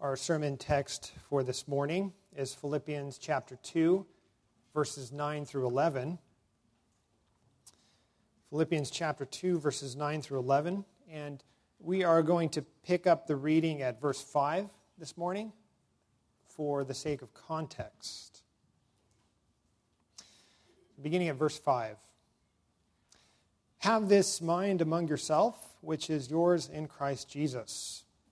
Our sermon text for this morning is Philippians chapter 2, verses 9 through 11. Philippians chapter 2, verses 9 through 11. And we are going to pick up the reading at verse 5 this morning for the sake of context. Beginning at verse 5. Have this mind among yourself, which is yours in Christ Jesus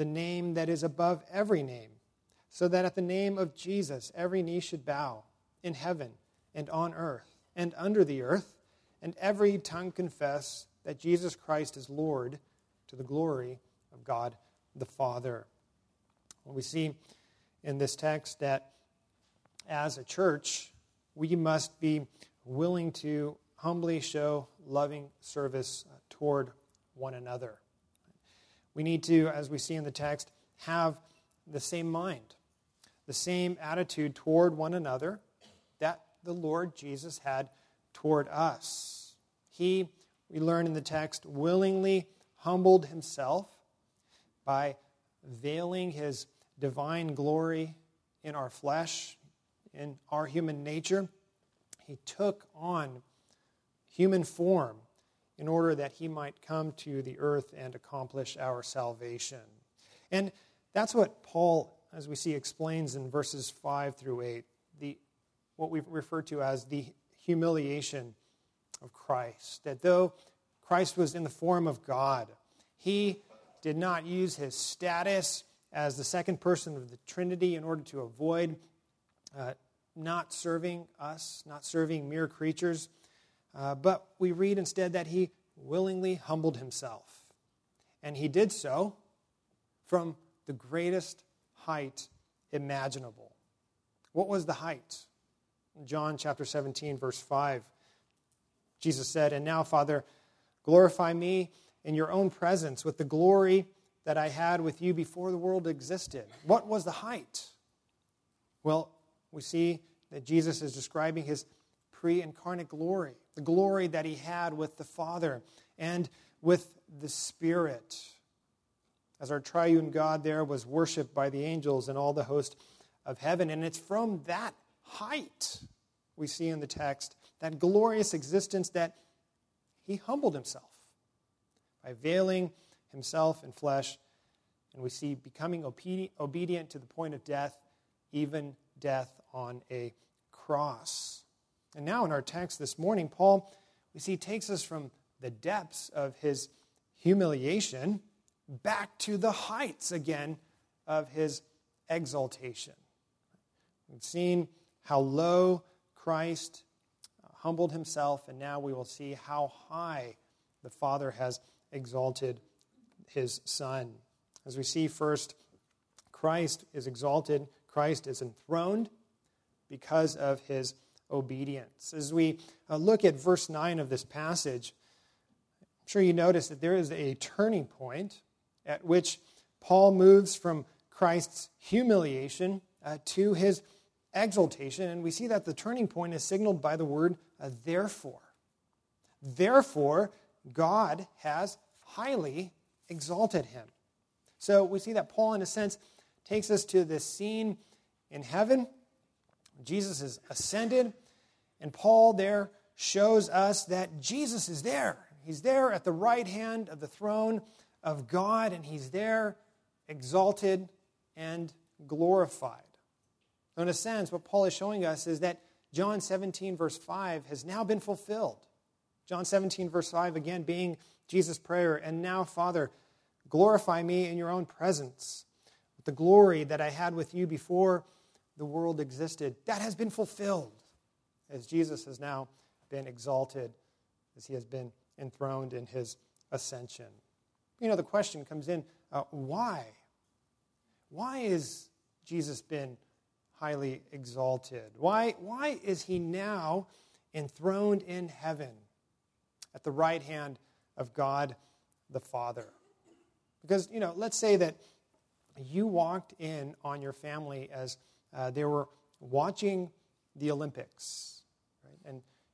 the name that is above every name, so that at the name of Jesus every knee should bow in heaven and on earth and under the earth, and every tongue confess that Jesus Christ is Lord to the glory of God the Father. Well, we see in this text that as a church, we must be willing to humbly show loving service toward one another. We need to, as we see in the text, have the same mind, the same attitude toward one another that the Lord Jesus had toward us. He, we learn in the text, willingly humbled himself by veiling his divine glory in our flesh, in our human nature. He took on human form in order that he might come to the earth and accomplish our salvation. And that's what Paul, as we see, explains in verses 5 through 8, the, what we refer to as the humiliation of Christ. That though Christ was in the form of God, he did not use his status as the second person of the Trinity in order to avoid uh, not serving us, not serving mere creatures. Uh, but we read instead that he willingly humbled himself. And he did so from the greatest height imaginable. What was the height? John chapter 17, verse 5, Jesus said, And now, Father, glorify me in your own presence with the glory that I had with you before the world existed. What was the height? Well, we see that Jesus is describing his pre incarnate glory, the glory that he had with the Father and with the Spirit. As our triune God there was worshiped by the angels and all the host of heaven. And it's from that height we see in the text, that glorious existence, that he humbled himself by veiling himself in flesh. And we see becoming obedient to the point of death, even death on a cross. And now in our text this morning, Paul, we see, takes us from the depths of his humiliation back to the heights again of his exaltation. We've seen how low Christ uh, humbled himself, and now we will see how high the Father has exalted his Son. As we see first, Christ is exalted, Christ is enthroned because of his obedience. As we uh, look at verse 9 of this passage, I'm sure you notice that there is a turning point at which Paul moves from Christ's humiliation uh, to his exaltation. And we see that the turning point is signaled by the word uh, therefore. Therefore, God has highly exalted him. So we see that Paul, in a sense, takes us to this scene in heaven Jesus is ascended, and Paul there shows us that Jesus is there. He's there at the right hand of the throne of God, and he's there exalted and glorified. So in a sense, what Paul is showing us is that John 17, verse 5, has now been fulfilled. John 17, verse 5, again being Jesus' prayer, and now, Father, glorify me in your own presence with the glory that I had with you before the world existed, that has been fulfilled as Jesus has now been exalted, as he has been enthroned in his ascension. You know, the question comes in uh, why? Why is Jesus been highly exalted? Why, why is he now enthroned in heaven at the right hand of God the Father? Because, you know, let's say that you walked in on your family as uh, they were watching the Olympics,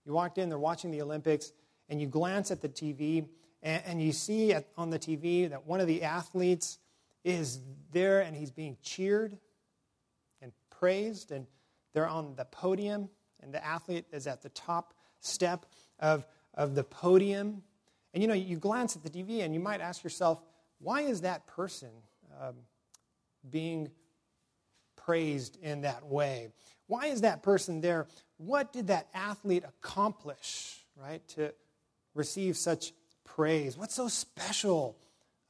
you walked in, they're watching the Olympics, and you glance at the TV, and, and you see at, on the TV that one of the athletes is there and he's being cheered and praised, and they're on the podium, and the athlete is at the top step of, of the podium. And you know, you glance at the TV and you might ask yourself, why is that person um, being praised in that way? Why is that person there? What did that athlete accomplish, right, to receive such praise? What's so special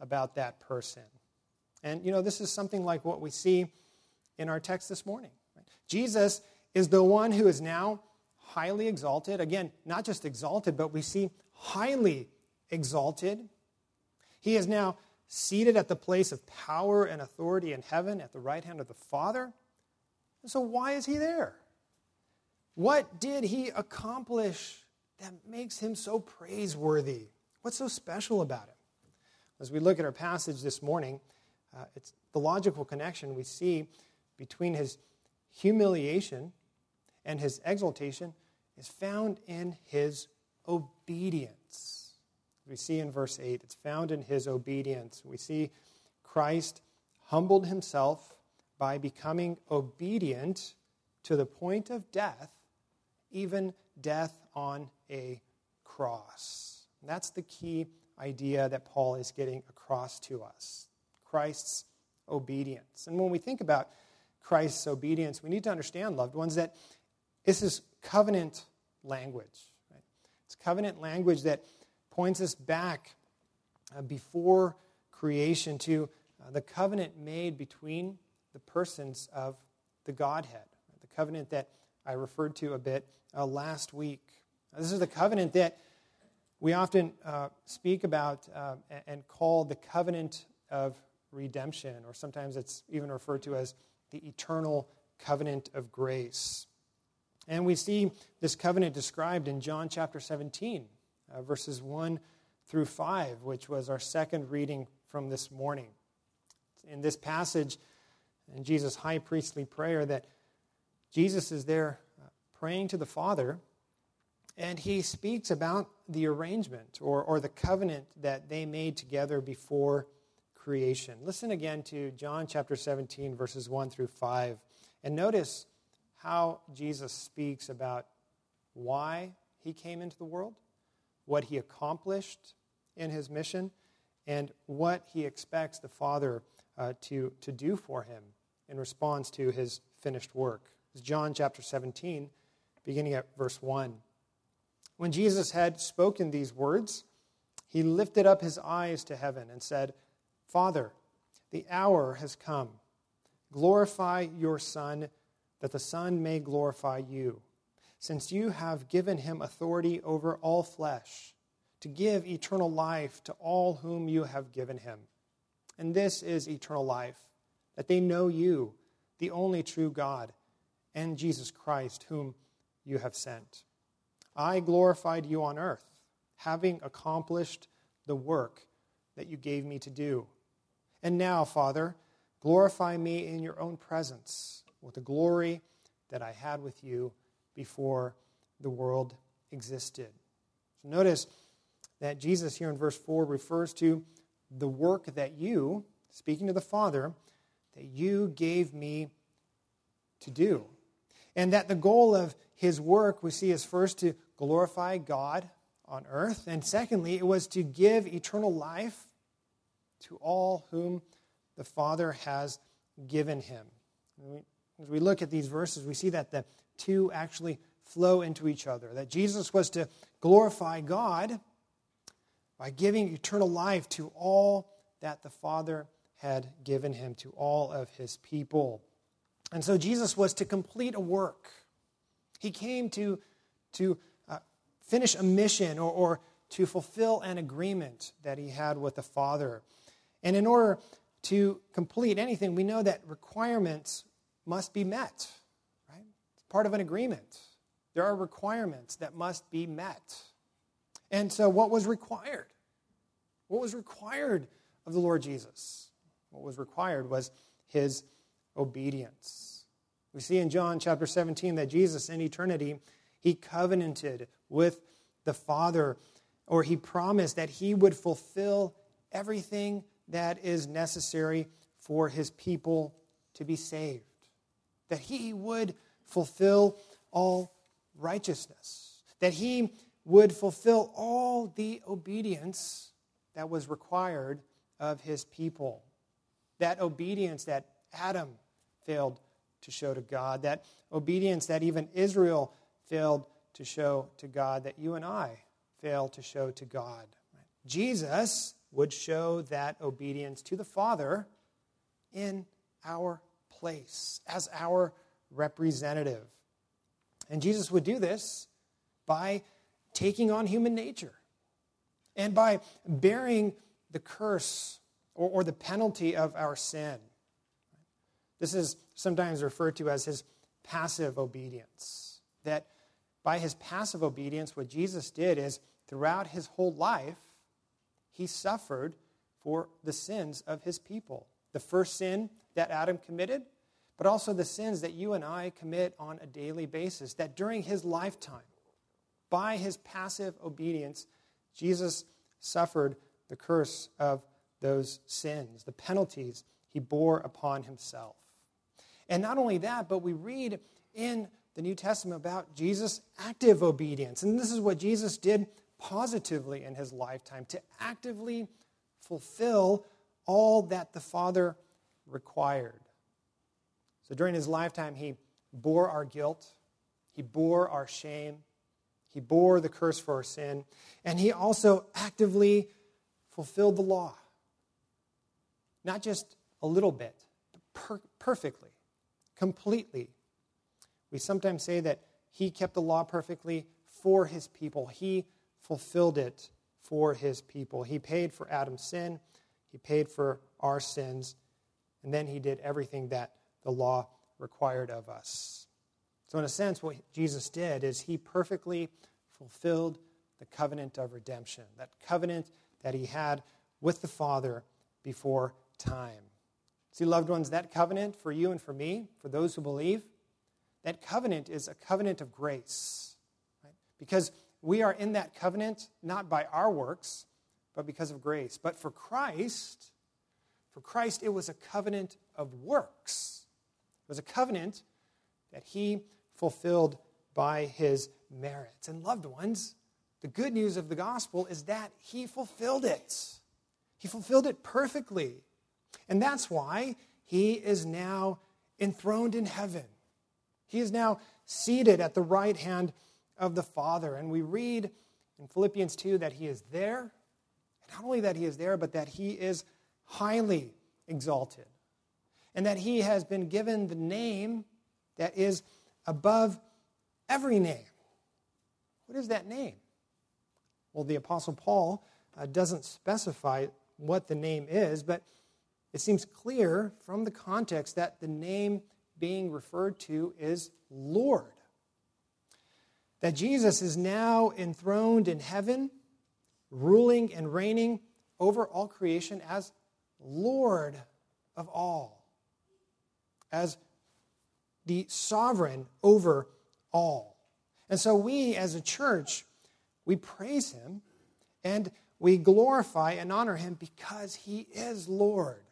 about that person? And, you know, this is something like what we see in our text this morning. Right? Jesus is the one who is now highly exalted. Again, not just exalted, but we see highly exalted. He is now seated at the place of power and authority in heaven at the right hand of the Father. So, why is he there? What did he accomplish that makes him so praiseworthy? What's so special about him? As we look at our passage this morning, uh, it's the logical connection we see between his humiliation and his exaltation is found in his obedience we see in verse 8, it's found in his obedience. We see Christ humbled himself by becoming obedient to the point of death, even death on a cross. And that's the key idea that Paul is getting across to us Christ's obedience. And when we think about Christ's obedience, we need to understand, loved ones, that this is covenant language. Right? It's covenant language that points us back uh, before creation to uh, the covenant made between the persons of the Godhead, the covenant that I referred to a bit uh, last week. This is the covenant that we often uh, speak about uh, and call the covenant of redemption, or sometimes it's even referred to as the eternal covenant of grace. And we see this covenant described in John chapter 17, uh, verses 1 through 5, which was our second reading from this morning. In this passage, in Jesus' high priestly prayer, that Jesus is there uh, praying to the Father, and he speaks about the arrangement or, or the covenant that they made together before creation. Listen again to John chapter 17, verses 1 through 5, and notice how Jesus speaks about why he came into the world what he accomplished in his mission, and what he expects the Father uh, to, to do for him in response to his finished work. It's John chapter 17, beginning at verse 1. When Jesus had spoken these words, he lifted up his eyes to heaven and said, Father, the hour has come. Glorify your Son, that the Son may glorify you since you have given him authority over all flesh, to give eternal life to all whom you have given him. And this is eternal life, that they know you, the only true God, and Jesus Christ, whom you have sent. I glorified you on earth, having accomplished the work that you gave me to do. And now, Father, glorify me in your own presence with the glory that I had with you before the world existed. So notice that Jesus here in verse 4 refers to the work that you, speaking to the Father, that you gave me to do. And that the goal of his work we see is first to glorify God on earth, and secondly, it was to give eternal life to all whom the Father has given him. As we look at these verses, we see that the two actually flow into each other. That Jesus was to glorify God by giving eternal life to all that the Father had given him, to all of his people. And so Jesus was to complete a work. He came to, to uh, finish a mission or, or to fulfill an agreement that he had with the Father. And in order to complete anything, we know that requirements must be met, right? It's part of an agreement. There are requirements that must be met. And so, what was required? What was required of the Lord Jesus? What was required was his obedience. We see in John chapter 17 that Jesus in eternity, he covenanted with the Father, or he promised that he would fulfill everything that is necessary for his people to be saved, that he would fulfill all righteousness, that he would fulfill all the obedience that was required of his people. That obedience that Adam failed to show to God, that obedience that even Israel failed to show to God, that you and I fail to show to God. Jesus would show that obedience to the Father in our place as our representative. And Jesus would do this by taking on human nature and by bearing the curse or, or, the penalty of our sin. This is sometimes referred to as his passive obedience. That by his passive obedience, what Jesus did is throughout his whole life, he suffered for the sins of his people. The first sin that Adam committed, but also the sins that you and I commit on a daily basis. That during his lifetime, by his passive obedience, Jesus suffered the curse of those sins, the penalties he bore upon himself. And not only that, but we read in the New Testament about Jesus' active obedience. And this is what Jesus did positively in his lifetime to actively fulfill all that the Father required. So during his lifetime, he bore our guilt, he bore our shame, he bore the curse for our sin, and he also actively fulfilled the law. Not just a little bit, but per- perfectly, completely. We sometimes say that he kept the law perfectly for his people. He fulfilled it for his people. He paid for Adam's sin, he paid for our sins, and then he did everything that the law required of us. So, in a sense, what Jesus did is he perfectly fulfilled the covenant of redemption, that covenant that he had with the Father before time. See, loved ones, that covenant for you and for me, for those who believe, that covenant is a covenant of grace. Right? Because we are in that covenant not by our works, but because of grace. But for Christ, for Christ, it was a covenant of works. It was a covenant that he fulfilled by his merits. And loved ones, the good news of the gospel is that he fulfilled it. He fulfilled it perfectly. And that's why he is now enthroned in heaven. He is now seated at the right hand of the Father. And we read in Philippians 2 that he is there. Not only that he is there, but that he is highly exalted. And that he has been given the name that is above every name. What is that name? Well, the Apostle Paul uh, doesn't specify what the name is, but it seems clear from the context that the name being referred to is Lord. That Jesus is now enthroned in heaven, ruling and reigning over all creation as Lord of all, as the sovereign over all. And so we as a church, we praise him and we glorify and honor him because he is Lord.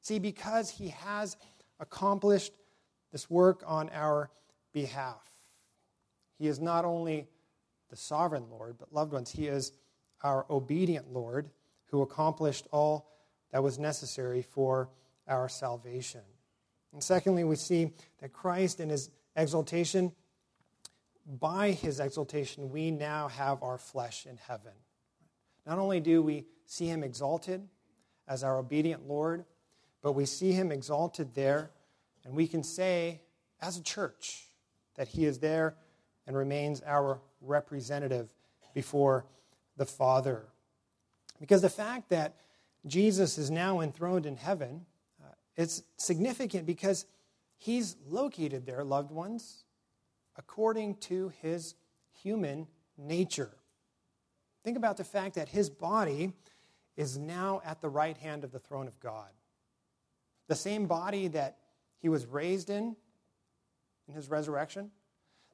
See, because he has accomplished this work on our behalf. He is not only the sovereign Lord, but loved ones, he is our obedient Lord who accomplished all that was necessary for our salvation. And secondly, we see that Christ in his exaltation, by his exaltation, we now have our flesh in heaven. Not only do we see him exalted as our obedient Lord, but we see him exalted there, and we can say, as a church, that he is there and remains our representative before the Father. Because the fact that Jesus is now enthroned in heaven, uh, it's significant because He's located there, loved ones, according to his human nature. Think about the fact that his body is now at the right hand of the throne of God. The same body that he was raised in in his resurrection,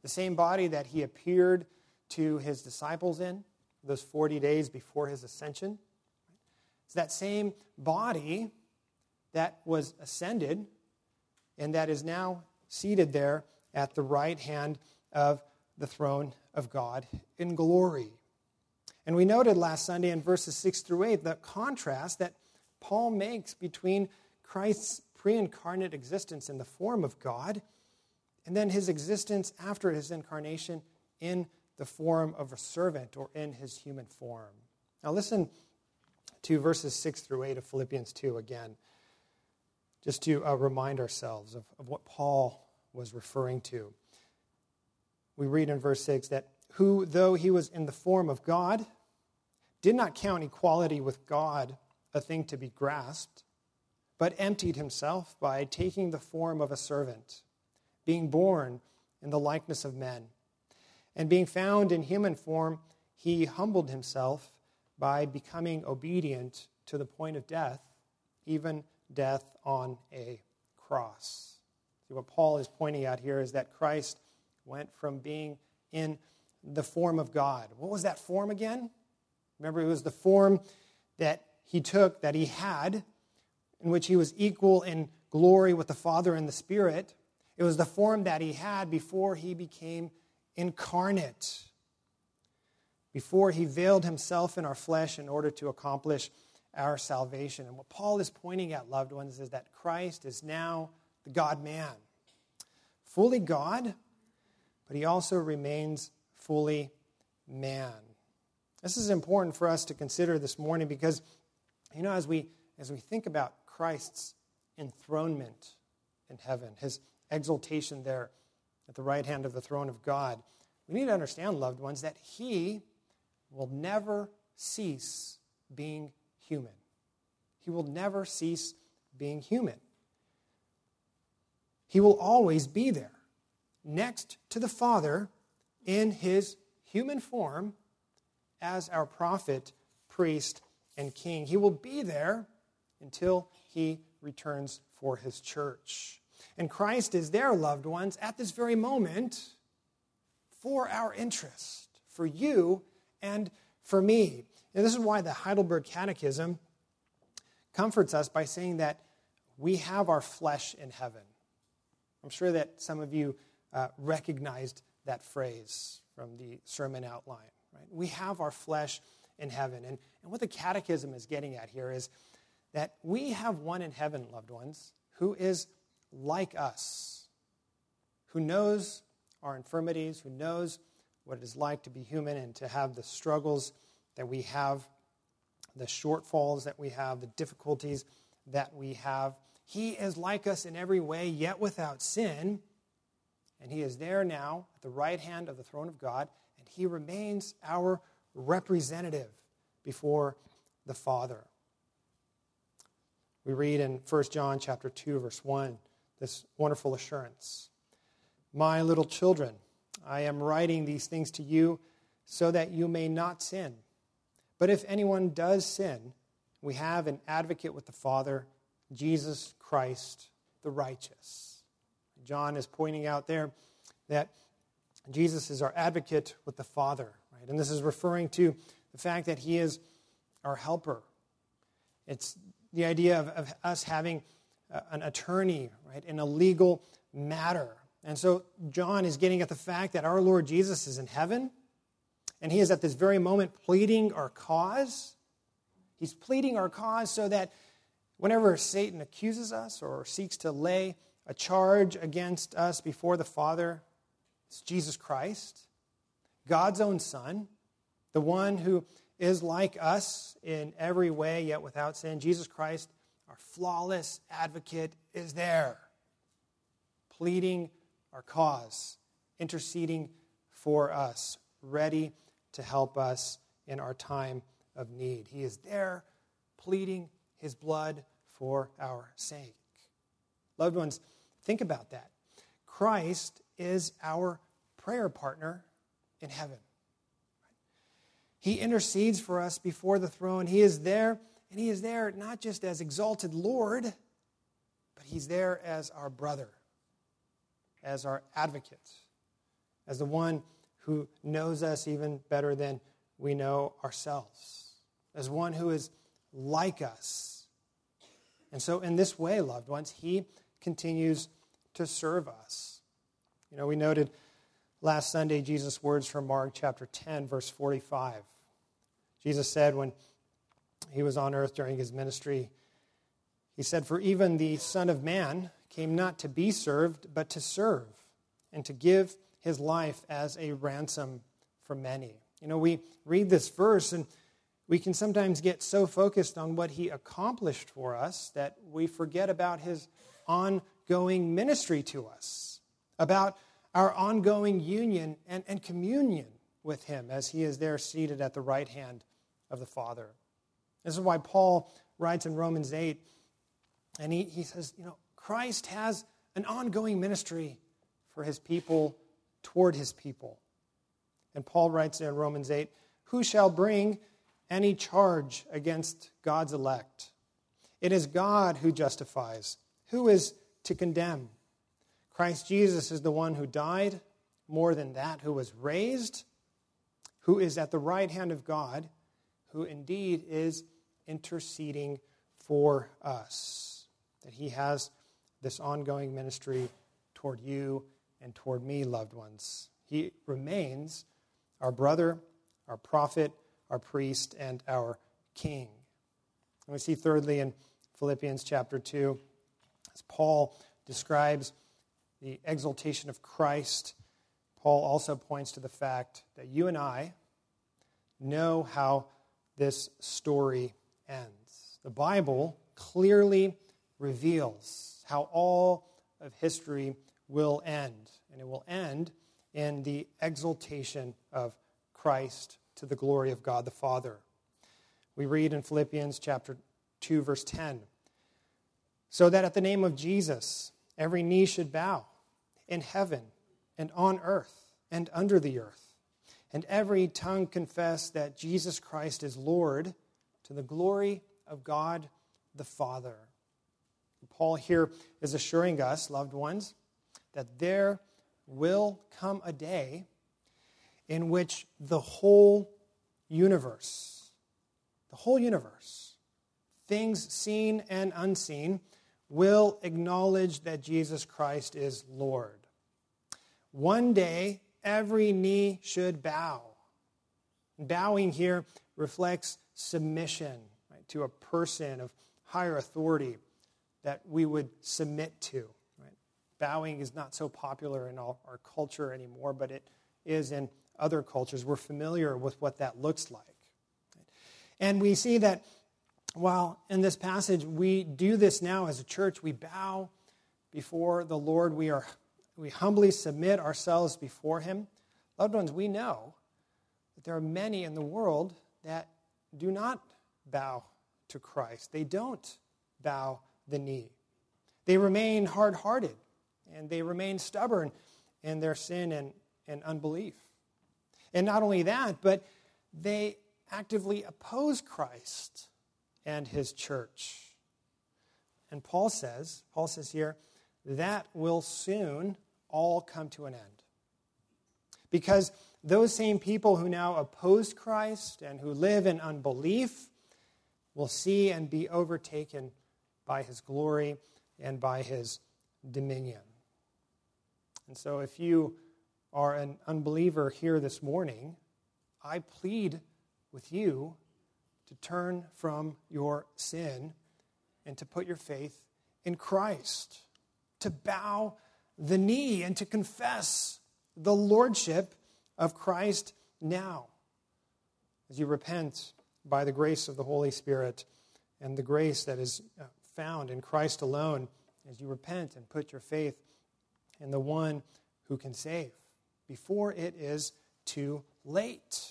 the same body that he appeared to his disciples in those 40 days before his ascension. It's that same body that was ascended and that is now seated there at the right hand of the throne of God in glory. And we noted last Sunday in verses 6 through 8 the contrast that Paul makes between Christ's pre incarnate existence in the form of God and then his existence after his incarnation in the form of a servant or in his human form. Now, listen to verses 6 through 8 of Philippians 2 again, just to uh, remind ourselves of, of what Paul was referring to. We read in verse 6 that who, though he was in the form of God, did not count equality with God a thing to be grasped, but emptied himself by taking the form of a servant, being born in the likeness of men. And being found in human form, he humbled himself by becoming obedient to the point of death, even death on a cross. See, what Paul is pointing out here is that Christ went from being in the form of God. What was that form again? Remember, it was the form that he took, that he had, in which he was equal in glory with the Father and the Spirit. It was the form that he had before he became incarnate, before he veiled himself in our flesh in order to accomplish our salvation. And what Paul is pointing at, loved ones, is that Christ is now the God man. Fully God, but he also remains fully man. This is important for us to consider this morning because, you know, as we, as we think about Christ's enthronement in heaven, his exaltation there at the right hand of the throne of God, we need to understand, loved ones, that he will never cease being human. He will never cease being human. He will always be there, next to the Father in his human form as our prophet, priest, and king. He will be there until he returns for his church. And Christ is there loved ones, at this very moment for our interest, for you and for me. And this is why the Heidelberg Catechism comforts us by saying that we have our flesh in heaven. I'm sure that some of you uh, recognized that phrase from the sermon outline. Right? We have our flesh in heaven. And, and what the Catechism is getting at here is that we have one in heaven, loved ones, who is like us, who knows our infirmities, who knows what it is like to be human and to have the struggles that we have, the shortfalls that we have, the difficulties that we have. He is like us in every way, yet without sin. And he is there now at the right hand of the throne of God, and he remains our representative before the Father. We read in 1 John chapter 2 verse 1 this wonderful assurance. My little children, I am writing these things to you so that you may not sin. But if anyone does sin, we have an advocate with the Father, Jesus Christ the righteous. John is pointing out there that Jesus is our advocate with the Father, right? And this is referring to the fact that he is our helper. It's the idea of, of us having an attorney, right, in a legal matter. And so John is getting at the fact that our Lord Jesus is in heaven, and he is at this very moment pleading our cause. He's pleading our cause so that whenever Satan accuses us or seeks to lay a charge against us before the Father, it's Jesus Christ, God's own Son, the one who is like us in every way, yet without sin. Jesus Christ our flawless advocate is there, pleading our cause, interceding for us, ready to help us in our time of need. He is there, pleading his blood for our sake. Loved ones, Think about that. Christ is our prayer partner in heaven. He intercedes for us before the throne. He is there, and He is there not just as exalted Lord, but He's there as our brother, as our advocate, as the one who knows us even better than we know ourselves, as one who is like us. And so, in this way, loved ones, He continues to serve us. You know, we noted last Sunday Jesus' words from Mark chapter 10, verse 45. Jesus said when he was on earth during his ministry, He said, For even the Son of Man came not to be served, but to serve, and to give his life as a ransom for many. You know, we read this verse and we can sometimes get so focused on what he accomplished for us that we forget about his ongoing ministry to us, about our ongoing union and, and communion with him as he is there seated at the right hand of the Father. This is why Paul writes in Romans 8, and he, he says, you know, Christ has an ongoing ministry for his people toward his people. And Paul writes in Romans 8, Who shall bring any charge against God's elect? It is God who justifies. Who is to condemn? Christ Jesus is the one who died, more than that, who was raised, who is at the right hand of God, who indeed is interceding for us. That he has this ongoing ministry toward you and toward me, loved ones. He remains our brother, our prophet, our priest, and our king. And we see thirdly in Philippians chapter 2, as Paul describes the exaltation of Christ, Paul also points to the fact that you and I know how this story ends. The Bible clearly reveals how all of history will end, and it will end in the exaltation of Christ to the glory of God the Father. We read in Philippians chapter 2 verse 10, so that at the name of Jesus every knee should bow in heaven and on earth and under the earth, and every tongue confess that Jesus Christ is Lord to the glory of God the Father. Paul here is assuring us, loved ones, that there will come a day in which the whole universe, the whole universe, things seen and unseen, will acknowledge that Jesus Christ is Lord. One day, every knee should bow. Bowing here reflects submission right, to a person of higher authority that we would submit to bowing is not so popular in our, our culture anymore, but it is in other cultures. We're familiar with what that looks like. And we see that while in this passage we do this now as a church, we bow before the Lord, we, are, we humbly submit ourselves before Him. Loved ones, we know that there are many in the world that do not bow to Christ. They don't bow the knee. They remain hard hearted and they remain stubborn in their sin and, and unbelief. And not only that, but they actively oppose Christ and his church. And Paul says, Paul says here, that will soon all come to an end. Because those same people who now oppose Christ and who live in unbelief will see and be overtaken by his glory and by his dominion. And so, if you are an unbeliever here this morning, I plead with you to turn from your sin and to put your faith in Christ, to bow the knee and to confess the lordship of Christ now. As you repent by the grace of the Holy Spirit and the grace that is uh, found in Christ alone, as you repent and put your faith in the one who can save before it is too late.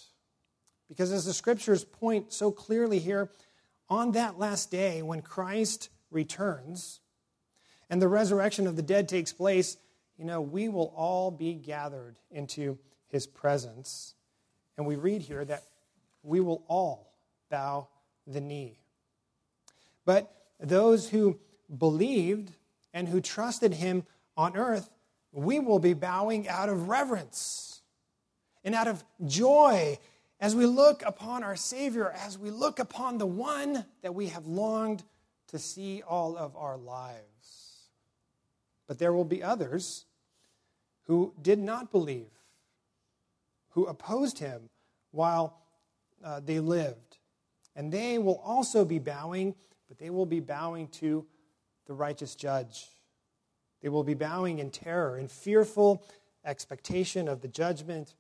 Because as the scriptures point so clearly here, on that last day when Christ returns, and the resurrection of the dead takes place, you know, we will all be gathered into his presence. And we read here that we will all bow the knee. But those who believed and who trusted him on earth, we will be bowing out of reverence and out of joy as we look upon our Savior, as we look upon the one that we have longed to see all of our lives. But there will be others who did not believe, who opposed him while uh, they lived. And they will also be bowing, but they will be bowing to the righteous judge. They will be bowing in terror, in fearful expectation of the judgment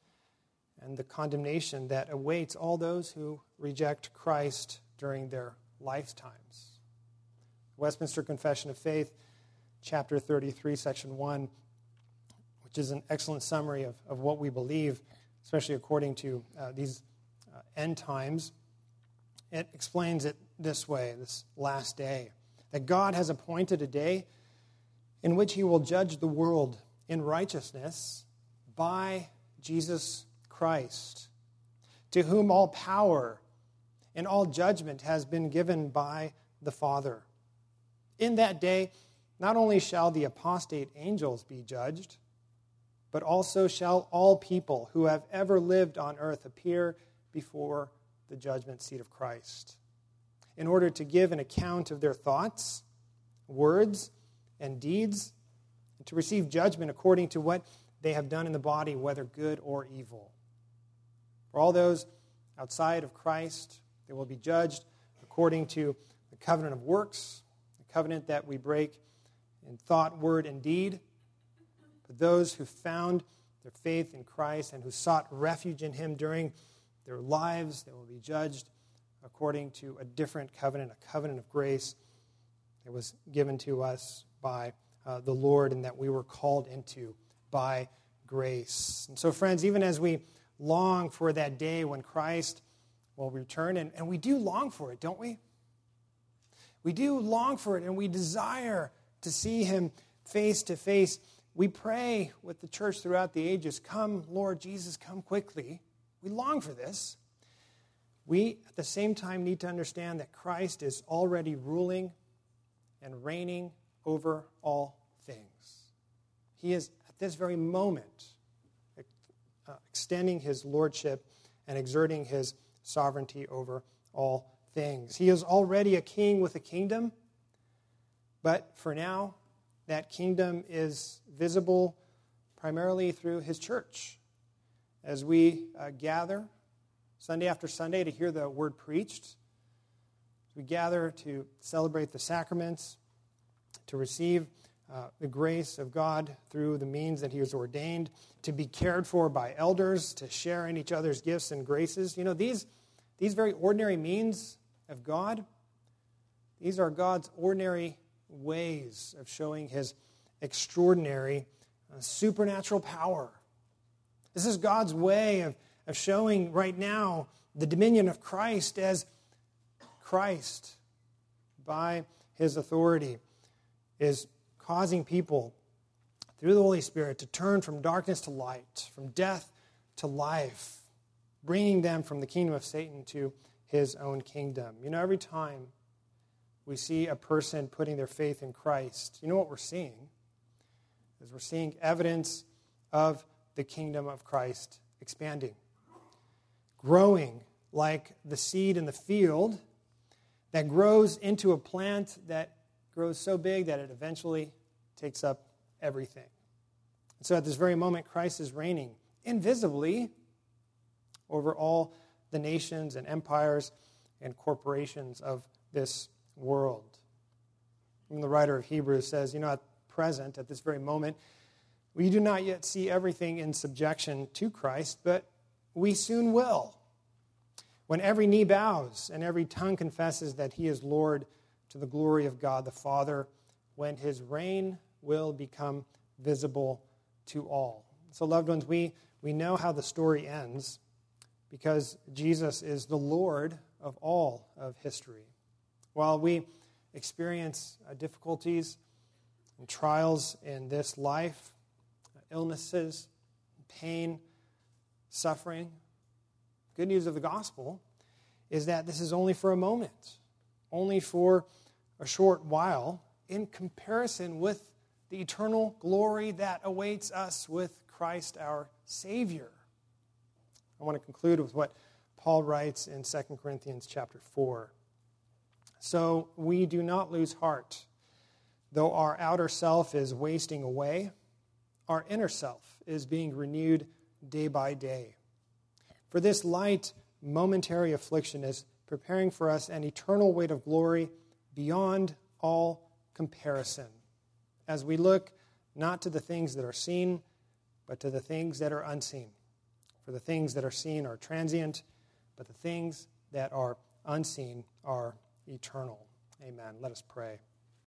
and the condemnation that awaits all those who reject Christ during their lifetimes. Westminster Confession of Faith, chapter 33, section 1, which is an excellent summary of, of what we believe, especially according to uh, these uh, end times. It explains it this way this last day that God has appointed a day in which he will judge the world in righteousness by Jesus Christ, to whom all power and all judgment has been given by the Father. In that day, not only shall the apostate angels be judged, but also shall all people who have ever lived on earth appear before the judgment seat of Christ, in order to give an account of their thoughts, words, and deeds, and to receive judgment according to what they have done in the body, whether good or evil. For all those outside of Christ, they will be judged according to the covenant of works, the covenant that we break in thought, word, and deed. But those who found their faith in Christ and who sought refuge in Him during their lives, they will be judged according to a different covenant, a covenant of grace that was given to us by uh, the Lord and that we were called into by grace. And so, friends, even as we long for that day when Christ will return. And, and we do long for it, don't we? We do long for it, and we desire to see him face to face. We pray with the church throughout the ages Come, Lord Jesus, come quickly. We long for this. We, at the same time, need to understand that Christ is already ruling and reigning over all things. He is, at this very moment, uh, extending his lordship and exerting his sovereignty over all things. He is already a king with a kingdom, but for now, that kingdom is visible primarily through his church. As we uh, gather Sunday after Sunday to hear the word preached, we gather to celebrate the sacraments, to receive uh, the grace of God through the means that He has ordained, to be cared for by elders, to share in each other's gifts and graces. You know, these, these very ordinary means of God, these are God's ordinary ways of showing His extraordinary uh, supernatural power. This is God's way of, of showing right now the dominion of Christ as Christ by His authority is causing people through the Holy Spirit to turn from darkness to light, from death to life, bringing them from the kingdom of Satan to his own kingdom. You know, every time we see a person putting their faith in Christ, you know what we're seeing? Is we're seeing evidence of the kingdom of Christ expanding, growing like the seed in the field that grows into a plant that grows so big that it eventually takes up everything. And so at this very moment, Christ is reigning invisibly over all the nations and empires and corporations of this world. And the writer of Hebrews says, you know, at present, at this very moment, we do not yet see everything in subjection to Christ, but we soon will. When every knee bows and every tongue confesses that he is Lord to the glory of God the Father when his reign will become visible to all. So, loved ones, we, we know how the story ends because Jesus is the Lord of all of history. While we experience uh, difficulties, and trials in this life, illnesses, pain, suffering. Good news of the gospel is that this is only for a moment, only for a short while, in comparison with the eternal glory that awaits us with Christ our Savior. I want to conclude with what Paul writes in 2 Corinthians chapter 4. So we do not lose heart. Though our outer self is wasting away, our inner self is being renewed day by day. For this light, momentary affliction is preparing for us an eternal weight of glory beyond all comparison. As we look not to the things that are seen, but to the things that are unseen. For the things that are seen are transient, but the things that are unseen are eternal. Amen. Let us pray.